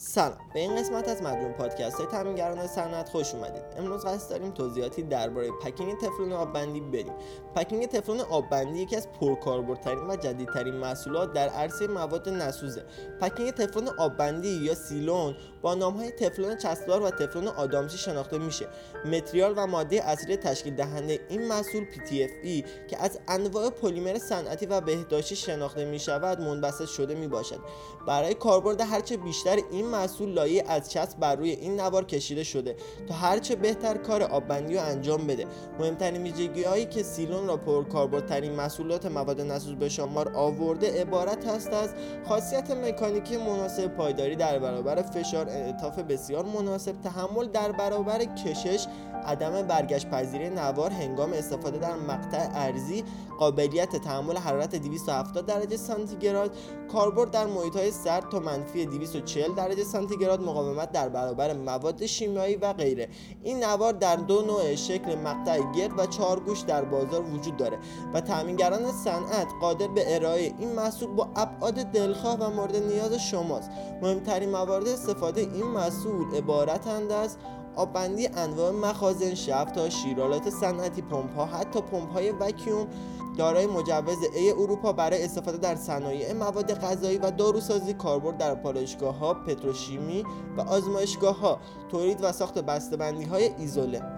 سلام. به این قسمت از مجموع پادکست های تامینگران صنعت خوش اومدید. امروز قصد داریم توضیحاتی درباره پکینگ تفلون آببندی بدیم. پکینگ تفلون آببندی یکی از پرکاربردترین و جدیدترین محصولات در عرصه مواد نسوزه. پکینگ تفلون آببندی یا سیلون با نام های تفلون چسبدار و تفلون آدامسی شناخته میشه. متریال و ماده اصلی تشکیل دهنده این محصول PTFE که از انواع پلیمر صنعتی و بهداشتی شناخته می شود منبسط شده می باشد برای کاربرد هرچه بیشتر این محصول لایه از چسب بر روی این نوار کشیده شده تا هرچه بهتر کار آببندی رو انجام بده. مهمترین ویژگی هایی که سیلون را پرکاربردترین محصولات مواد نسوز به شمار آورده عبارت هست از خاصیت مکانیکی مناسب پایداری در برابر فشار انعطاف بسیار مناسب تحمل در برابر کشش عدم برگشت پذیری نوار هنگام استفاده در مقطع ارزی قابلیت تحمل حرارت 270 درجه سانتیگراد کاربرد در محیط های سرد تا منفی 240 درجه سانتیگراد مقاومت در برابر مواد شیمیایی و غیره. این نوار در دو نوع شکل مقطع گرد و چهارگوش در بازار وجود داره و تامینگران صنعت قادر به ارائه این محصول با ابعاد دلخواه و مورد نیاز شماست. مهمترین موارد استفاده این محصول عبارتند از آببندی انواع مخازن شب تا شیرالات صنعتی پمپ حتی پمپ های وکیوم دارای مجوز ای اروپا برای استفاده در صنایع مواد غذایی و داروسازی کاربرد در پالایشگاه ها پتروشیمی و آزمایشگاه ها تولید و ساخت بسته‌بندی های ایزوله.